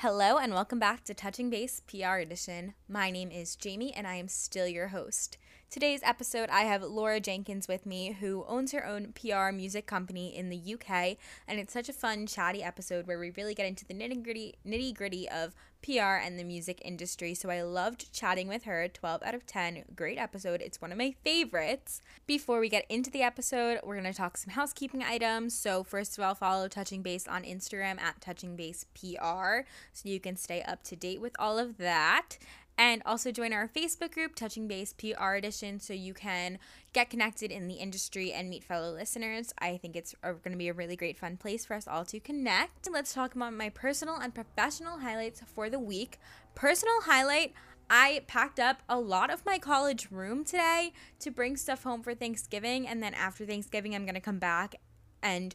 Hello and welcome back to Touching Base PR Edition. My name is Jamie and I am still your host. Today's episode, I have Laura Jenkins with me, who owns her own PR music company in the UK, and it's such a fun, chatty episode where we really get into the nitty gritty, nitty gritty of PR and the music industry. So I loved chatting with her. 12 out of 10, great episode. It's one of my favorites. Before we get into the episode, we're gonna talk some housekeeping items. So first of all, follow Touching Base on Instagram at Touching Base PR, so you can stay up to date with all of that and also join our Facebook group, Touching Base PR Edition, so you can get connected in the industry and meet fellow listeners. I think it's going to be a really great, fun place for us all to connect. Let's talk about my personal and professional highlights for the week. Personal highlight I packed up a lot of my college room today to bring stuff home for Thanksgiving, and then after Thanksgiving, I'm going to come back and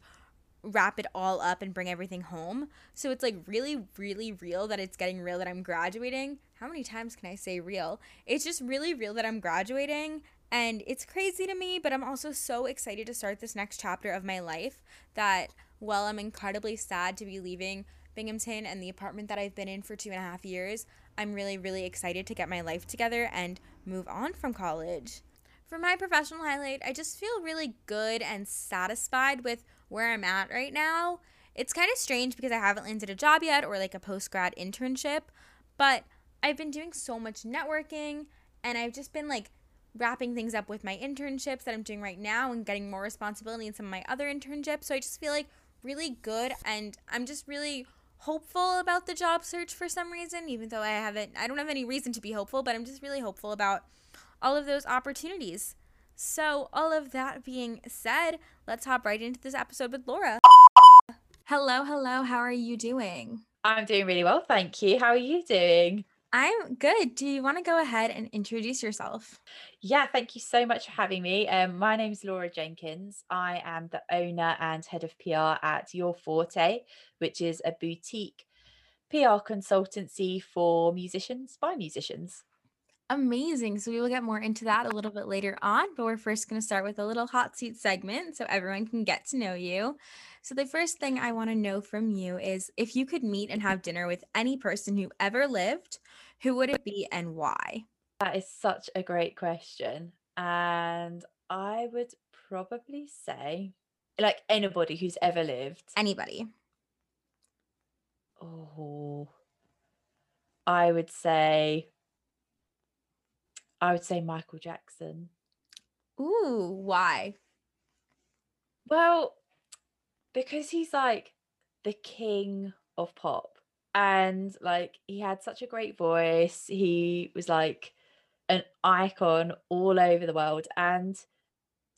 wrap it all up and bring everything home. So it's like really, really real that it's getting real that I'm graduating. How many times can I say real? It's just really real that I'm graduating. And it's crazy to me, but I'm also so excited to start this next chapter of my life that while I'm incredibly sad to be leaving Binghamton and the apartment that I've been in for two and a half years, I'm really, really excited to get my life together and move on from college. For my professional highlight, I just feel really good and satisfied with where I'm at right now. It's kind of strange because I haven't landed a job yet or like a post grad internship, but I've been doing so much networking and I've just been like wrapping things up with my internships that I'm doing right now and getting more responsibility in some of my other internships. So I just feel like really good and I'm just really hopeful about the job search for some reason, even though I haven't, I don't have any reason to be hopeful, but I'm just really hopeful about all of those opportunities. So, all of that being said, let's hop right into this episode with Laura. Hello, hello. How are you doing? I'm doing really well, thank you. How are you doing? I'm good. Do you want to go ahead and introduce yourself? Yeah, thank you so much for having me. Um, my name is Laura Jenkins. I am the owner and head of PR at Your Forte, which is a boutique PR consultancy for musicians by musicians. Amazing. So we will get more into that a little bit later on, but we're first going to start with a little hot seat segment so everyone can get to know you. So the first thing I want to know from you is if you could meet and have dinner with any person who ever lived, who would it be and why? That is such a great question. And I would probably say like anybody who's ever lived. Anybody. Oh. I would say I would say Michael Jackson. Ooh, why? Well, because he's like the king of pop and like he had such a great voice. He was like an icon all over the world and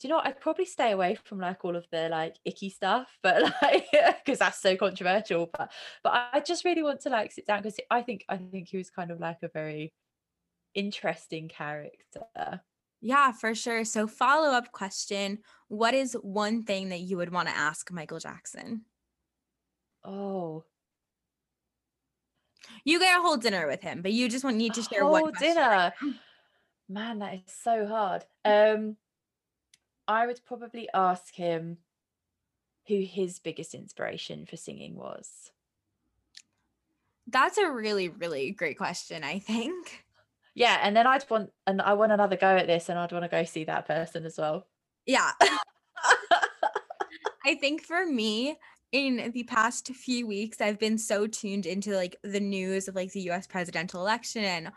do you know what? I'd probably stay away from like all of the like icky stuff, but like because that's so controversial. But but I just really want to like sit down because I think I think he was kind of like a very interesting character. Yeah, for sure. So, follow up question What is one thing that you would want to ask Michael Jackson? Oh, you get a whole dinner with him, but you just want need to share one dinner. Man, that is so hard. Um, I would probably ask him who his biggest inspiration for singing was. That's a really, really great question, I think yeah and then i'd want and i want another go at this and i'd want to go see that person as well yeah i think for me in the past few weeks i've been so tuned into like the news of like the us presidential election and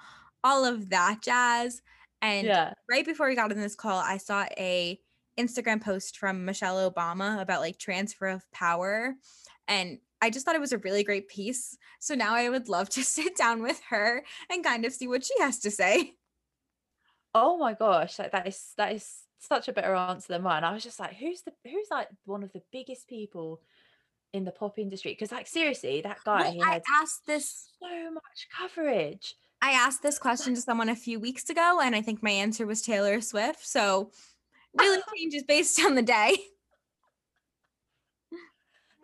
all of that jazz and yeah. right before we got in this call i saw a instagram post from michelle obama about like transfer of power and I just thought it was a really great piece. So now I would love to sit down with her and kind of see what she has to say. Oh my gosh, like that is that is such a better answer than mine. I was just like, who's the who's like one of the biggest people in the pop industry? Because like seriously, that guy well, he I asked this so much coverage. I asked this question to someone a few weeks ago, and I think my answer was Taylor Swift. So really changes based on the day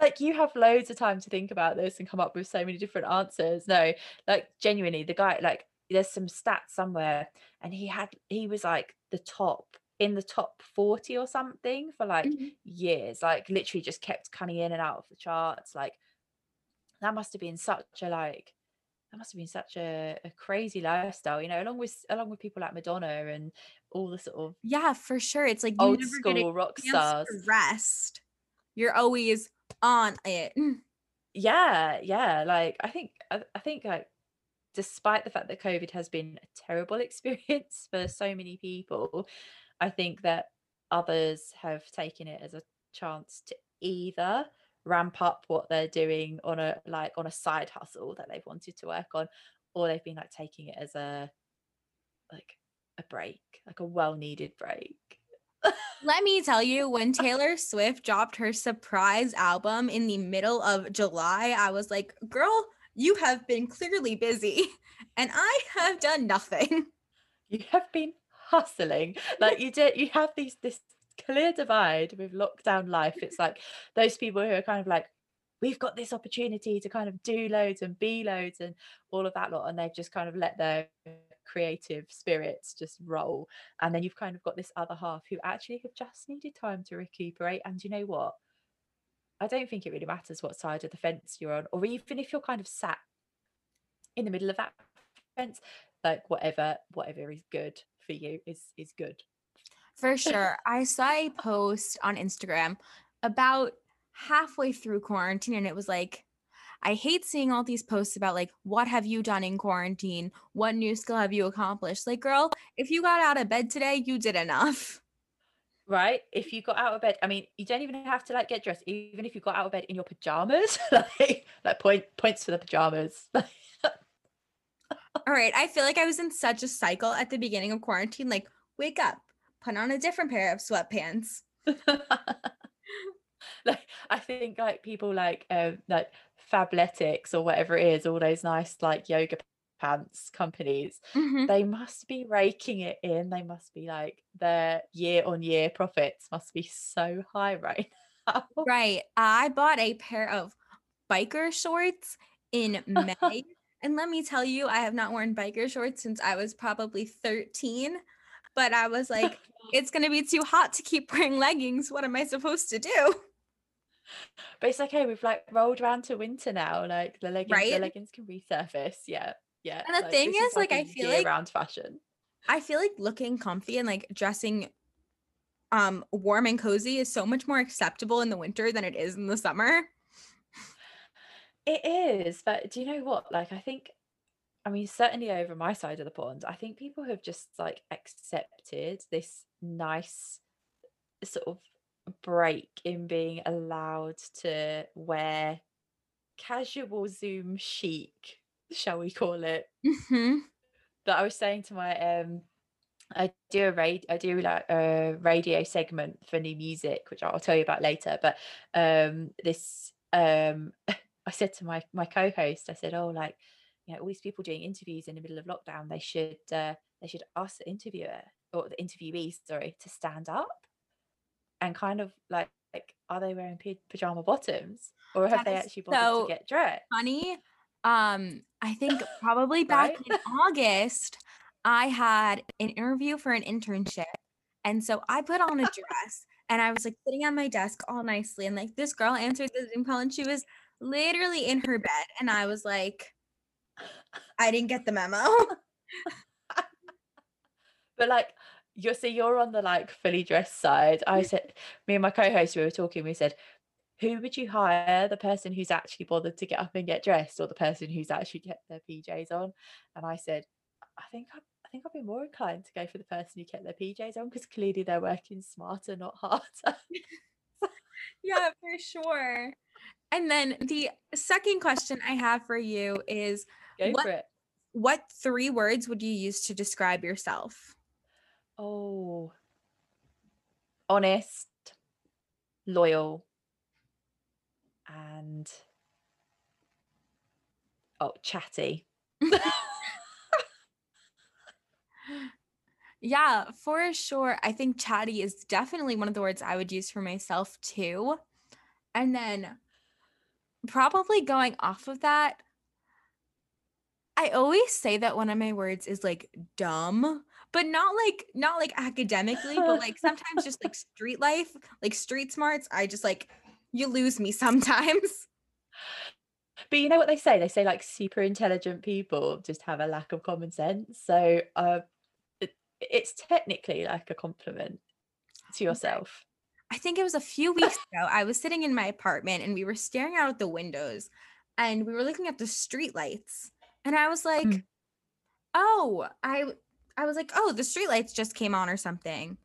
like you have loads of time to think about this and come up with so many different answers. No, like genuinely, the guy, like there's some stats somewhere, and he had he was like the top in the top 40 or something for like mm-hmm. years, like literally just kept coming in and out of the charts. Like that must have been such a like that must have been such a, a crazy lifestyle, you know, along with along with people like Madonna and all the sort of Yeah, for sure. It's like old school rock stars. rest. You're always on it. Mm. Yeah, yeah. Like I think I, I think like despite the fact that COVID has been a terrible experience for so many people, I think that others have taken it as a chance to either ramp up what they're doing on a like on a side hustle that they've wanted to work on, or they've been like taking it as a like a break, like a well needed break. Let me tell you, when Taylor Swift dropped her surprise album in the middle of July, I was like, girl, you have been clearly busy and I have done nothing. you have been hustling like you did you have these this clear divide with lockdown life it's like those people who are kind of like we've got this opportunity to kind of do loads and be loads and all of that lot and they've just kind of let their creative spirits just roll and then you've kind of got this other half who actually have just needed time to recuperate and you know what i don't think it really matters what side of the fence you're on or even if you're kind of sat in the middle of that fence like whatever whatever is good for you is is good For sure. I saw a post on Instagram about halfway through quarantine and it was like, I hate seeing all these posts about like, what have you done in quarantine? What new skill have you accomplished? Like, girl, if you got out of bed today, you did enough. right if you got out of bed i mean you don't even have to like get dressed even if you got out of bed in your pajamas like like point points for the pajamas All right. I feel like I was in such a cycle at the beginning of quarantine. Like, wake up, put on a different pair of sweatpants. like i think like people like um like fabletics or whatever it is all those nice like yoga pants companies Mhm. they must be raking it in they must be like their year on year profits must be so high right now Right. I bought a pair of biker shorts in May. and let me tell you, I have not worn biker shorts since I was probably 13. But I was like, it's going to be too hot to keep wearing leggings. What am I supposed to do? But it's okay. We've like rolled around to winter now. Like the leggings, the leggings can resurface. Yeah, yeah. And the like, thing this is, like, i feel like- year-round fashion. I feel like looking comfy and like dressing um warm and cozy is so much more acceptable in the winter than it is in the summer. It is, but do you know what? Like, I think, I mean, certainly over my side of the pond, I think people have just like accepted this nice sort of break in being allowed to wear casual Zoom chic, shall we call it? hmm that I was saying to my um I do a radio I do like a radio segment for new music, which I'll tell you about later. But um this um I said to my my co-host, I said, Oh, like, you know, all these people doing interviews in the middle of lockdown, they should uh they should ask the interviewer or the interviewee, sorry, to stand up and kind of like like are they wearing pa- pajama bottoms or have That they actually bothered so to get dressed? funny. Um, I think probably back Right? in August, I had an interview for an internship. And so I put on a dress and I was like sitting at my desk all nicely. And like this girl answered the Zoom call and she was literally in her bed. And I was like, I didn't get the memo. But like you're so you're on the like fully dressed side. I mm. said me and my co-host we were talking, we said, who would you hire? The person who's actually bothered to get up and get dressed or the person who's actually kept their PJs on? And I said, I think I I think I'd be more inclined to go for the person who kept their PJs on because clearly they're working smarter, not harder. yeah, for sure. And then the second question I have for you is go What- for it. what three words would you use to describe yourself? Oh. Honest, loyal, and oh, chatty. Yeah, for sure. I think chatty is definitely one of the words I would use for myself too. And then probably going off of that, I always say that one of my words is like dumb, but not like not like academically, but like sometimes just like street life, like street smarts. I just like you lose me sometimes. but you know what they say? They say like super intelligent people just have a lack of common sense. So uh, it, it's technically like a compliment to yourself. I think it was a few weeks ago. I was sitting in my apartment and we were staring out at the windows and we were looking at the street lights. And I was like, mm. "Oh, I I was like, "Oh, the streetlights just came on or something."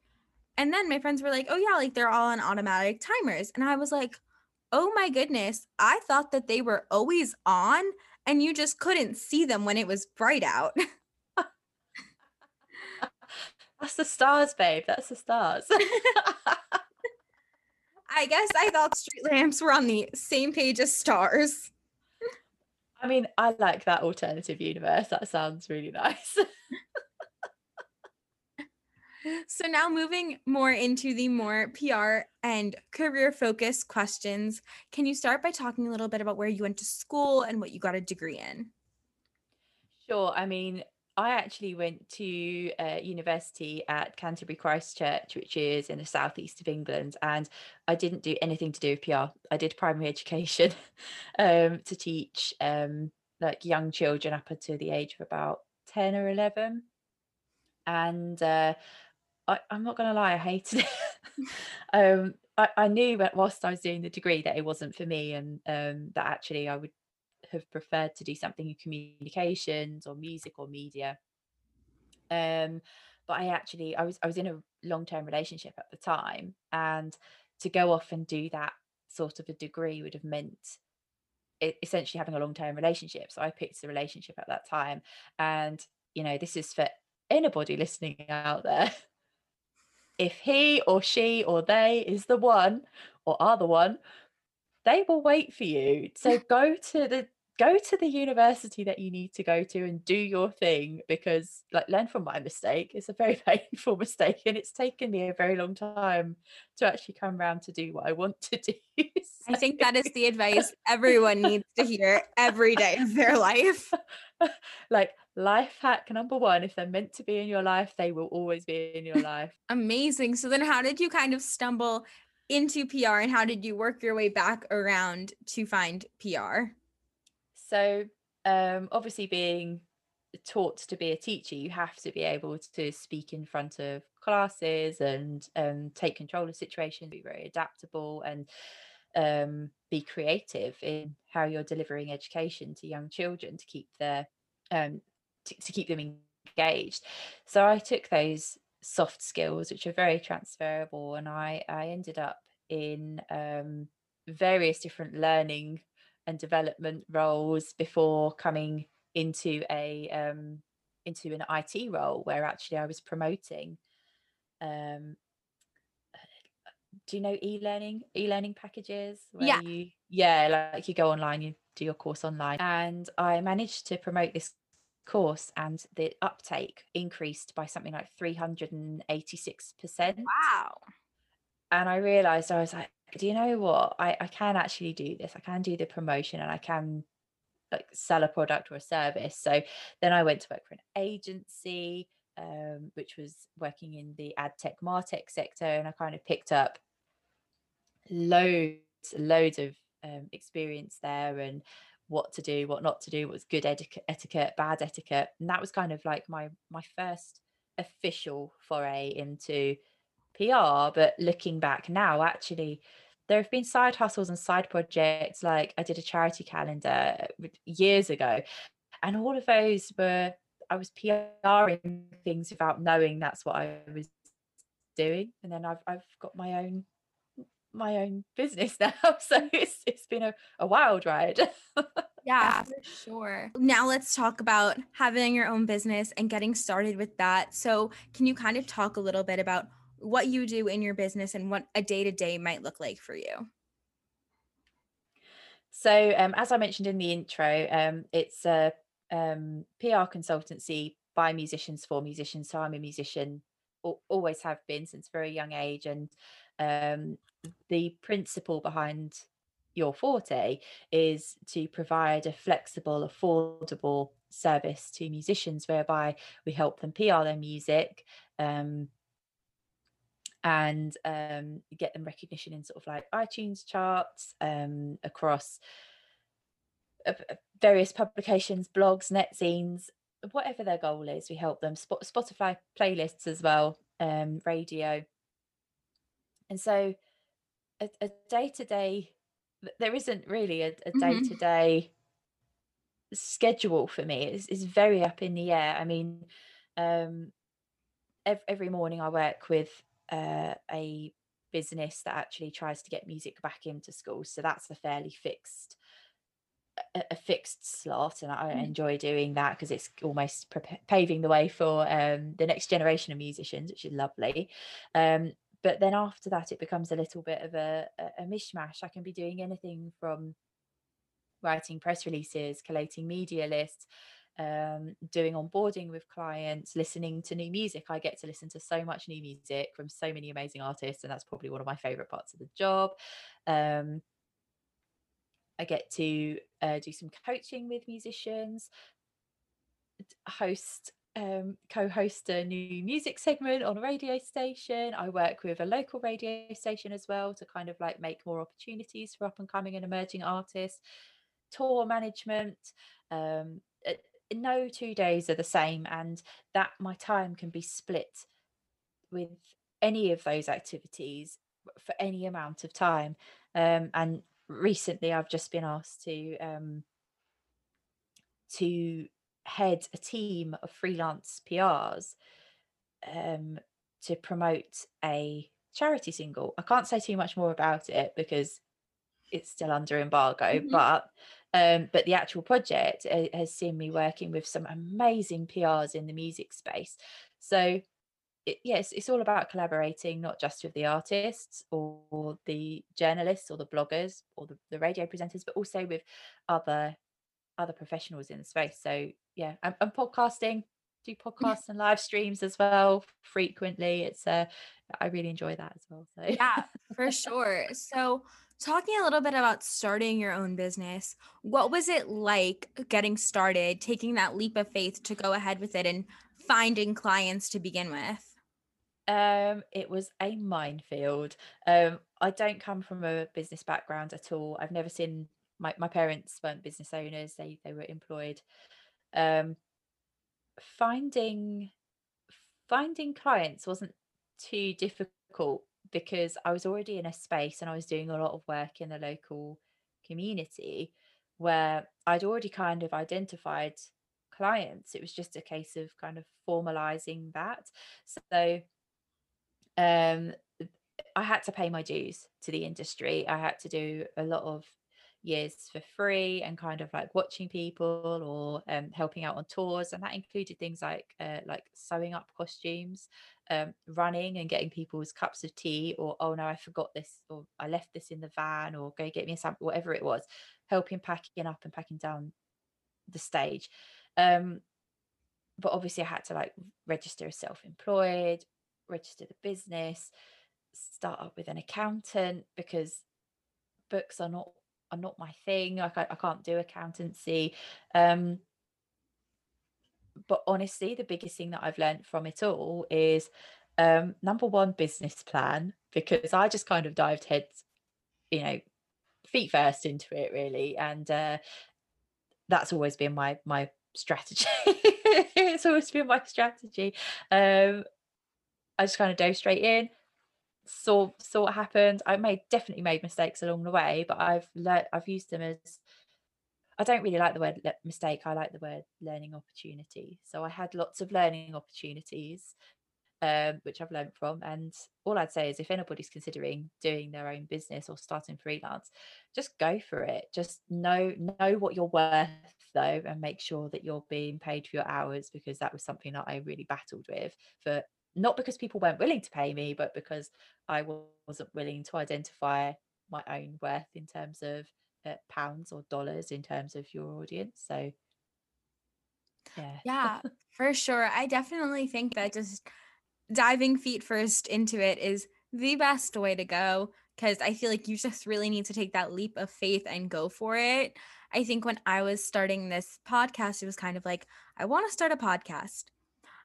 And then my friends were like, "Oh yeah, like they're all on automatic timers." And I was like, "Oh my goodness, I thought that they were always on and you just couldn't see them when it was bright out." That's the stars, babe. That's the stars. I guess I thought street lamps were on the same page as stars. I mean, I like that alternative universe. That sounds really nice. so now moving more into the more PR and career focused questions, can you start by talking a little bit about where you went to school and what you got a degree in? Sure. I mean, I actually went to uh, university at Canterbury Christ Church, which is in the southeast of England, and I didn't do anything to do with PR. I did primary education um, to teach um, like young children up until the age of about ten or eleven, and uh, I, am not going to lie, I hated it. um, I, I, knew whilst I was doing the degree that it wasn't for me, and um, that actually I would have preferred to do something in communications or music or media. Um, but I actually I was I was in a long term relationship at the time, and to go off and do that sort of a degree would have meant essentially having a long term relationship. So I picked the relationship at that time, and you know this is for anybody listening out there. If he or she or they is the one or are the one, they will wait for you. So go to the go to the university that you need to go to and do your thing because like learn from my mistake. It's a very painful mistake and it's taken me a very long time to actually come around to do what i want to do. So. i think that is the advice everyone needs to hear every day of their life. Like life hack number one if they're meant to be in your life they will always be in your life. Amazing. So then how did you kind of stumble into pr and how did you work your way back around to find pr so, um, obviously, being taught to be a teacher, you have to be able to speak in front of classes and um, take control of situations, be very adaptable, and um, be creative in how you're delivering education to young children to keep their um, to, to keep them engaged. So I took those soft skills, which are very transferable, and I I ended up in um, various different learning and development roles before coming into a um, into an IT role where actually I was promoting. Um, do you know e-learning e-learning packages? yeah, you yeah, like you go online, you do your course online, and I managed to promote this course and the uptake increased by something like 386% wow and i realized i was like do you know what? I, I can actually do this. I can do the promotion and i can like sell a product or a service. So then i went to work for an agency um, which was working in the ad tech martech sector and i kind of picked up loads loads of um, experience there and what to do what not to do what's good etiquette, etiquette bad etiquette. And that was kind of like my my first official foray into PR. But looking back now, actually, there have been side hustles and side projects. Like I did a charity calendar years ago, and all of those were I was PRing things without knowing that's what I was doing. And then I've I've got my own my own business now. So it's it's been a, a wild ride. yeah, for sure. Now let's talk about having your own business and getting started with that. So can you kind of talk a little bit about what you do in your business and what a day to day might look like for you. So, um, as I mentioned in the intro, um, it's a um, PR consultancy by musicians for musicians. So, I'm a musician, always have been since very young age, and um, the principle behind your forte is to provide a flexible, affordable service to musicians, whereby we help them PR their music, um, and um, get them recognition in sort of like iTunes charts um, across various publications, blogs, netzines, whatever their goal is, we help them. Spotify playlists as well, um, radio. And so a day to day, there isn't really a day to day schedule for me. It's, it's very up in the air. I mean, um, every, every morning I work with uh, a business that actually tries to get music back into schools. So that's a fairly fixed a, a fixed slot and I mm. enjoy doing that because it's almost pre- paving the way for um, the next generation of musicians which is lovely um, but then after that it becomes a little bit of a, a, a mishmash I can be doing anything from writing press releases collating media lists um, doing onboarding with clients, listening to new music. I get to listen to so much new music from so many amazing artists, and that's probably one of my favorite parts of the job. Um, I get to uh, do some coaching with musicians, host, um, co-host a new music segment on a radio station. I work with a local radio station as well to kind of like make more opportunities for up and coming and emerging artists. Tour management. Um, no two days are the same, and that my time can be split with any of those activities for any amount of time. Um, and recently I've just been asked to um, to head a team of freelance PRs um, to promote a charity single. I can't say too much more about it because it's still under embargo, mm-hmm. but um, but the actual project uh, has seen me working with some amazing PRs in the music space. So it, yes, it's all about collaborating, not just with the artists or the journalists or the bloggers or the, the radio presenters, but also with other other professionals in the space. So yeah, I'm, I'm podcasting, do podcasts and live streams as well frequently. It's uh, I really enjoy that as well. So yeah, for sure. So talking a little bit about starting your own business, what was it like getting started, taking that leap of faith to go ahead with it and finding clients to begin with? Um, it was a minefield. Um, I don't come from a business background at all. I've never seen my, my parents weren't business owners, they they were employed. Um, finding finding clients wasn't too difficult because I was already in a space and I was doing a lot of work in the local community where I'd already kind of identified clients. It was just a case of kind of formalizing that. So um, I had to pay my dues to the industry. I had to do a lot of years for free and kind of like watching people or um, helping out on tours and that included things like uh, like sewing up costumes um, running and getting people's cups of tea or oh no i forgot this or i left this in the van or go get me a sample whatever it was helping packing up and packing down the stage. Um, but obviously i had to like register as self-employed register the business, start up with an accountant because books are not are not my thing. Like I, I can't do accountancy. Um, but honestly, the biggest thing that I've learned from it all is um, number one, business plan, because I just kind of dived head, you know, feet first into it really. And uh, that's always been my my strategy. it's always been my strategy. Um, I just kind of dove straight in, saw saw what happened. I made definitely made mistakes along the way, but I've learned I've used them as I don't really like the word mistake. I like the word learning opportunity. So I had lots of learning opportunities, um, which I've learned from. And all I'd say is if anybody's considering doing their own business or starting freelance, just go for it. Just know know what you're worth though, and make sure that you're being paid for your hours because that was something that I really battled with for not because people weren't willing to pay me, but because I wasn't willing to identify my own worth in terms of uh, pounds or dollars in terms of your audience. So, yeah. Yeah, for sure. I definitely think that just diving feet first into it is the best way to go because I feel like you just really need to take that leap of faith and go for it. I think when I was starting this podcast, it was kind of like, I want to start a podcast.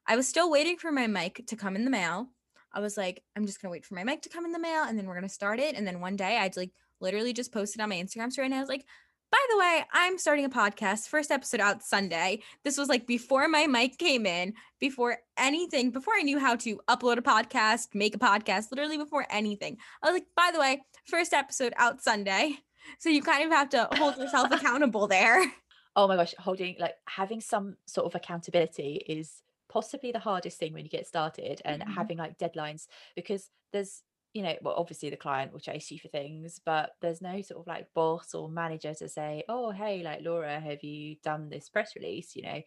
I was still waiting for my mic to come in the mail. I was like, I'm just gonna wait for my mic to come in the mail and then we're gonna start it. And then one day I'd like literally just posted on my Instagram story and I was like, by the way, I'm starting a podcast, first episode out Sunday. This was like before my mic came in, before anything, before I knew how to upload a podcast, make a podcast, literally before anything. I was like, by the way, first episode out Sunday. So you kind of have to hold yourself accountable there. Oh my gosh, holding like having some sort of accountability is possibly the hardest thing when you get started and Mhm. having like deadlines because there's you know well obviously the client will chase you for things but there's no sort of like boss or manager to say oh hey like laura have you done this press release you know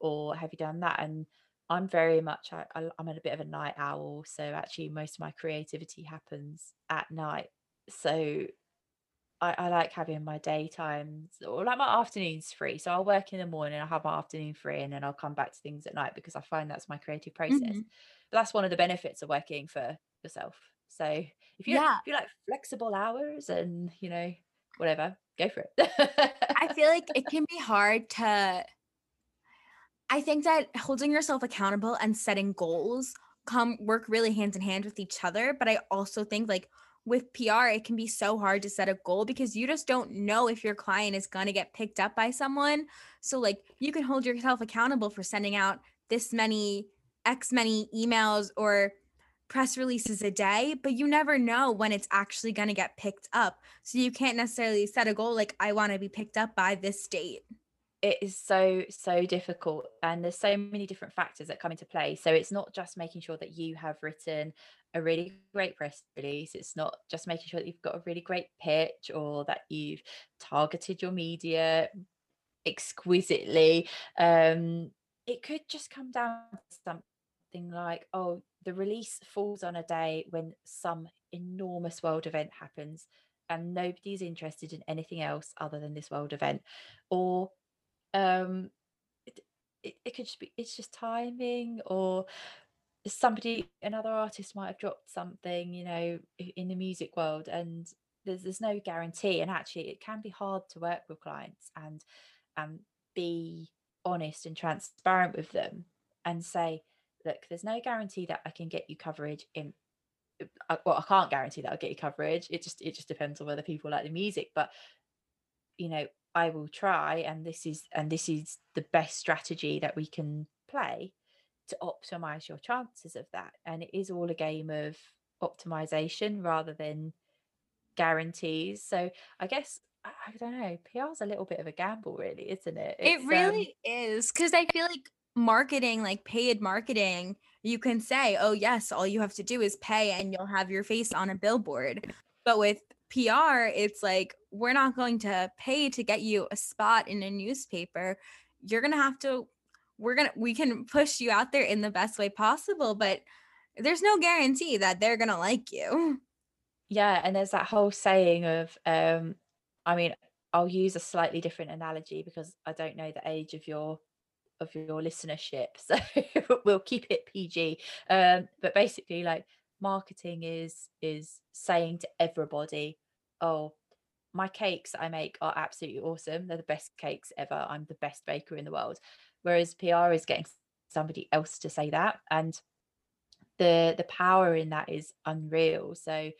or have you done that and i'm very much I, I- i'm a bit of a night owl so actually most of my creativity happens at night so I, I like having my daytimes or like my afternoons free. So I'll work in the morning, I'll have my afternoon free, and then I'll come back to things at night because I find that's my creative process. Mhm. But that's one of the benefits of working for yourself. So if you Yeah. if you like flexible hours and you know whatever, go for it. I feel like it can be hard to I think that holding yourself accountable and setting goals come work really hand in hand with each other, but I also think like with PR it can be so hard to set a goal because you just don't know if your client is going to get picked up by someone. So like you can hold yourself accountable for sending out this many x many emails or press releases a day, but you never know when it's actually going to get picked up. So you can't necessarily set a goal like I want to be picked up by this date. It is so so difficult and there's so many different factors that come into play. So it's not just making sure that you have written a really great press release it's not just making sure that you've got a really great pitch or that you've targeted your media exquisitely um it could just come down to something like oh the release falls on a day when some enormous world event happens and nobody's interested in anything else other than this world event or um it, it, it could just be it's just timing or somebody another artist might have dropped something you know in the music world and there's there's no guarantee and actually it can be hard to work with clients and and be honest and transparent with them and say look there's no guarantee that i can get you coverage in well i can't guarantee that i'll get you coverage it just it just depends on whether people like the music but you know i will try and this is and this is the best strategy that we can play to optimize your chances of that. And it is all a game of optimization rather than guarantees. So i guess i, don't know pr's a little bit of a gamble really isn't it? It um, really is because I feel like marketing, like paid marketing, you can say, oh, yes, all you have to do is pay and you'll have your face on a billboard. But with PR, it's like, we're not going to pay to get you a spot in a newspaper. You're going to have to, we're going to, we can push you out there in the best way possible, but there's no guarantee that they're going to like you. yeah and there's that whole saying of um i mean i'll use a slightly different analogy because i don't know the age of your of your listenership so we'll keep it pg um but basically like marketing is is saying to everybody oh my cakes i make are absolutely awesome they're the best cakes ever i'm the best baker in the world. Whereas pr is getting somebody else to say that and the the power in that is unreal. So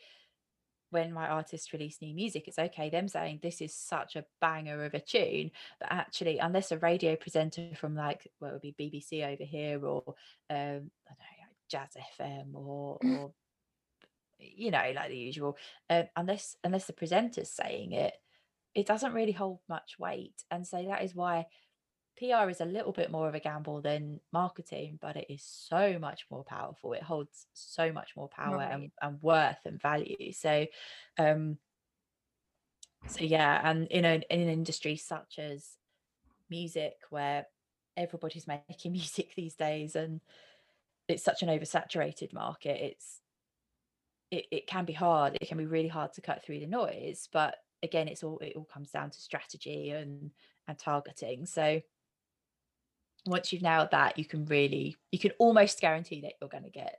when my artists release new music, it's okay them saying this is such a banger of a tune, but actually, unless a radio presenter from like what would be BBC over here or um, I don't know, like Jazz FM or or you know, like the usual, um, unless unless the presenter's saying it, it doesn't really hold much weight, and so that is why PR is a little bit more of a gamble than marketing, but it is so much more powerful. It holds so much more power and, Right. and worth and value. So, um, so yeah, and in an in an industry such as music, where everybody's making music these days, and it's such an oversaturated market, it's it, it can be hard. It can be really hard to cut through the noise. But again, it's all it all comes down to strategy and and targeting. So once you've nailed that, you can really you can almost guarantee that you're going to get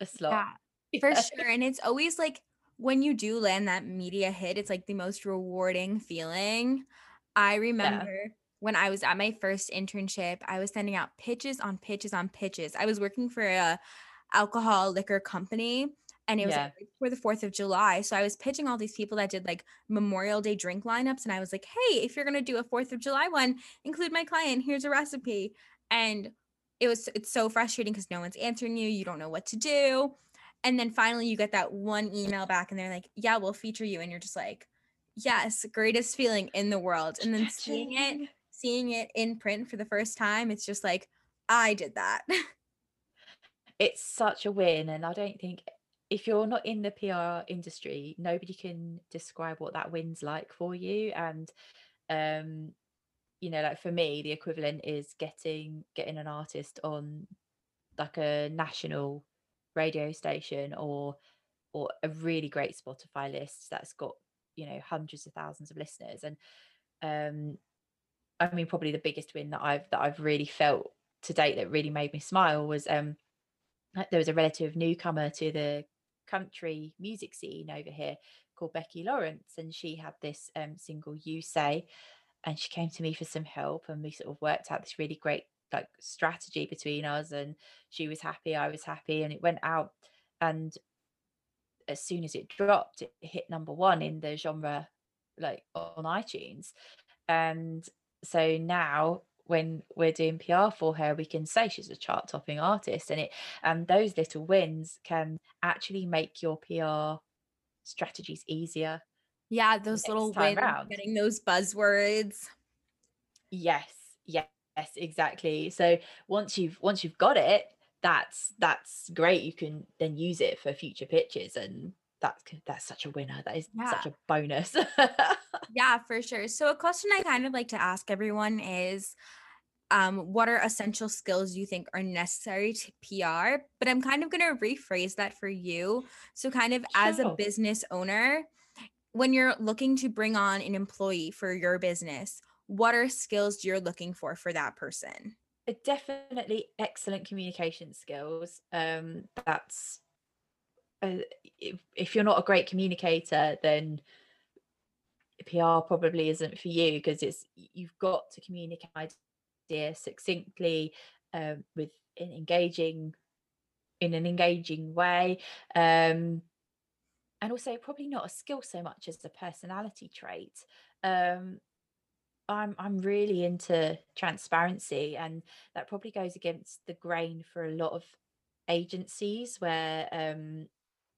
a slot. Yeah, for sure. And it's always like when you do land that media hit, it's like the most rewarding feeling. I remember when I was at my first internship, I was sending out pitches on pitches on pitches. I was working for a alcohol liquor company and it was Yeah. like right the 4th of July. So I was pitching all these people that did like Memorial Day drink lineups and I was like, "Hey, if you're going to do a 4th of July one, include my client. Here's a recipe." And it was it's so frustrating cuz no one's answering you. You don't know what to do. And then finally you get that one email back and they're like, "Yeah, we'll feature you." And you're just like, "Yes, greatest feeling in the world." And then seeing it seeing it in print for the first time, it's just like, I did that. It's such a win, and I don't think if you're not in the PR industry, nobody can describe what that win's like for you. And um, you know, like for me, the equivalent is getting getting an artist on like a national radio station or or a really great Spotify list that's got you know hundreds of thousands of listeners. And um, I mean, probably the biggest win that I've that I've really felt to date that really made me smile was um there was a relative newcomer to the country music scene over here called Becky Lawrence, and she had this um, single "You Say," and she came to me for some help, and we sort of worked out this really great like strategy between us, and she was happy, I was happy, and it went out, and as soon as it dropped, it hit number one in the genre, like on iTunes, and so now when we're doing PR for her, we can say she's a chart topping artist and it and those little wins can actually make your PR strategies easier Yeah, those little wins, round. getting those buzzwords. Yes, yes, exactly. So once you've once you've got it, that's that's great. You can then use it for future pitches and that's that's such a winner. That is Yeah. such a bonus. Yeah, for sure. So a question I kind of like to ask everyone is um, what are essential skills you think are necessary to PR? But I'm kind of going to rephrase that for you. So, kind of as a business owner, when you're looking to bring on an employee for your business, what are skills you're looking for for that person? Uh, definitely excellent communication skills. Um, that's uh, if, if you're not a great communicator, then PR probably isn't for you because it's you've got to communicate idea succinctly um, with in engaging in an engaging way um, and also probably not a skill so much as a personality trait. Um, I'm I'm really into transparency and that probably goes against the grain for a lot of agencies where um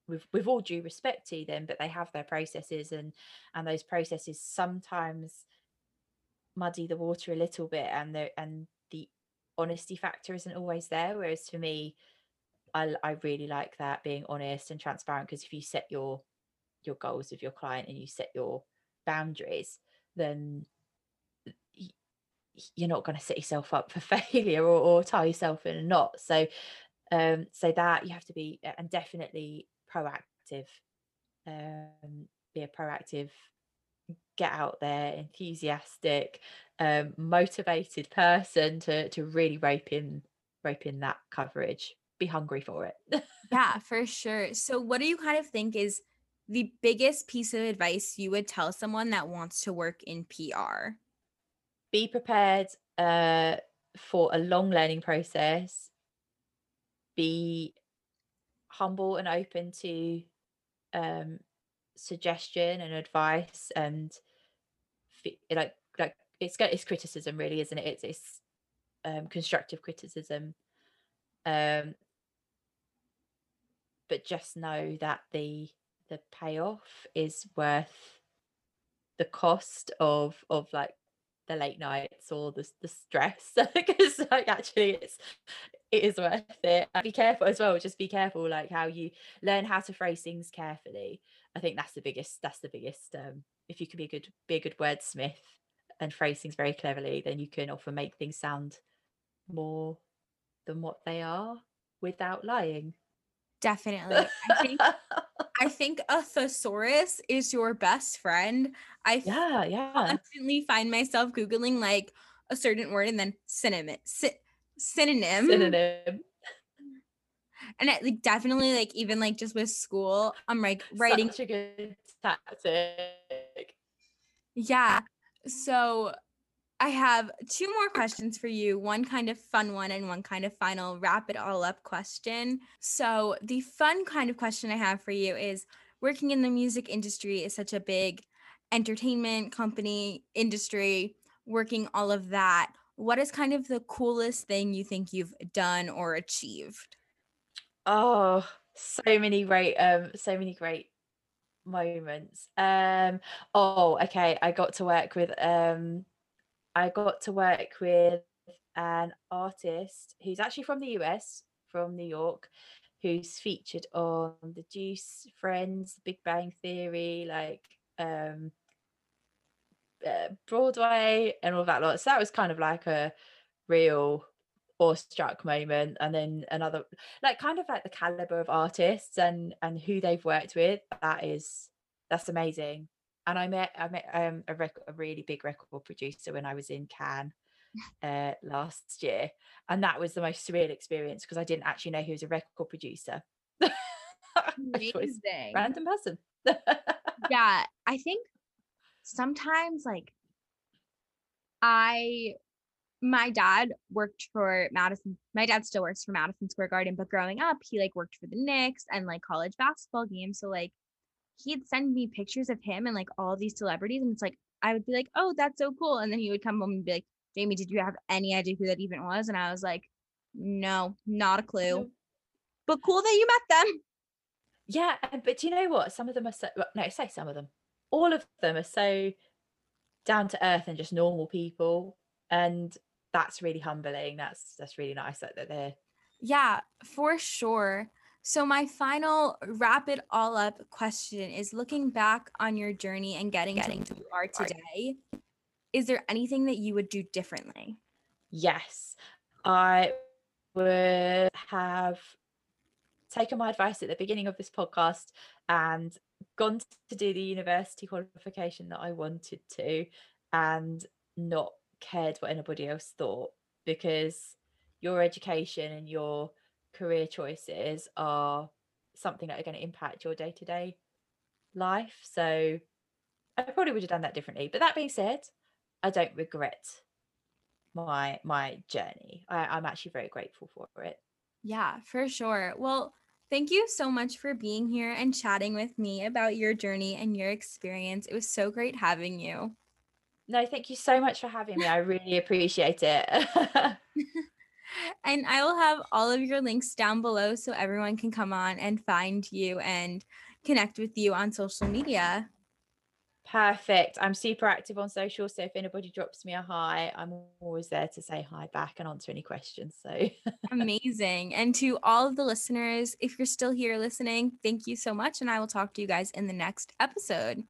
with with all due respect to them but they have their processes and and those processes sometimes muddy the water a little bit and the and the honesty factor isn't always there whereas for me I, I really like that being honest and transparent because if you set your your goals with your client and you set your boundaries then you're not going to set yourself up for failure or, or tie yourself in a knot. So um so that you have to be and definitely proactive um be a proactive get out there enthusiastic um motivated person to to really rope in rope in that coverage be hungry for it Yeah, for sure. So, what do you kind of think is the biggest piece of advice you would tell someone that wants to work in PR? be prepared uh for a long learning process be humble and open to um suggestion and advice and like like it's it's criticism really isn't it? It's it's um constructive criticism. Um but just know that the the payoff is worth the cost of of like the late nights or the the stress because like actually it's it is worth it. Be careful as well just be careful like how you learn how to phrase things carefully. I think that's the biggest that's the biggest um if you can be a good be a good wordsmith and phrase things very cleverly then you can often make things sound more than what they are without lying Definitely. I think I think a thesaurus is your best friend. I yeah yeah. constantly find myself googling like a certain word and then synonym sy- synonym. Synonym. And it, like definitely like even like just with school i'm like writing such a good tactic yeah. So I have two more questions for you one kind of fun one and one kind of final wrap it all up question. So, the fun kind of question I have for you is working in the music industry is such a big entertainment company industry, working all of that. What is kind of the coolest thing you think you've done or achieved? Oh, so many great, um, so many great moments. Um, oh, okay. I got to work with um I got to work with an artist who's actually from the US, from New York, who's featured on The Juice, Friends, Big Bang Theory, like um uh, Broadway and all that lot. So that was kind of like a real awestruck moment and then another like kind of like the caliber of artists and and who they've worked with that is that's amazing and i met i met um, a, rec- a really big record producer when i was in cannes uh, last year and that was the most surreal experience because i didn't actually know he was a record producer amazing random person yeah i think sometimes like i my dad worked for Madison. My dad still works for Madison Square Garden, but growing up, he like worked for the Knicks and like college basketball games. So like he'd send me pictures of him and like all these celebrities, and it's like I would be like, "Oh, that's so cool," and then he would come home and be like, "Jamie, did you have any idea who that even was?" And I was like, "No, not a clue." No. But cool that you met them. Yeah, but do you know what? Some of them are so no, say some of them. All of them are so down to earth and just normal people and that's really humbling. That's that's really nice that, that they're yeah, for sure. So my final wrap it all up question is looking back on your journey and getting, getting to where you are today, is there anything that you would do differently? Yes. I would have taken my advice at the beginning of this podcast and gone to do the university qualification that I wanted to and not cared what anybody else thought because your education and your career choices are something that are going to impact your day-to-day life. So i probably would have done that differently. But that being said i don't regret my my journey. I, i'm actually very grateful for it. Yeah for sure. Well thank you so much for being here and chatting with me about your journey and your experience. It was so great having you. No, thank you so much for having me. I really appreciate it. and I will have all of your links down below so everyone can come on and find you and connect with you on social media. Perfect. I'm super active on social. So if anybody drops me a hi, I'm always there to say hi back and answer any questions. So amazing. And to all of the listeners, if you're still here listening, thank you so much. And I will talk to you guys in the next episode.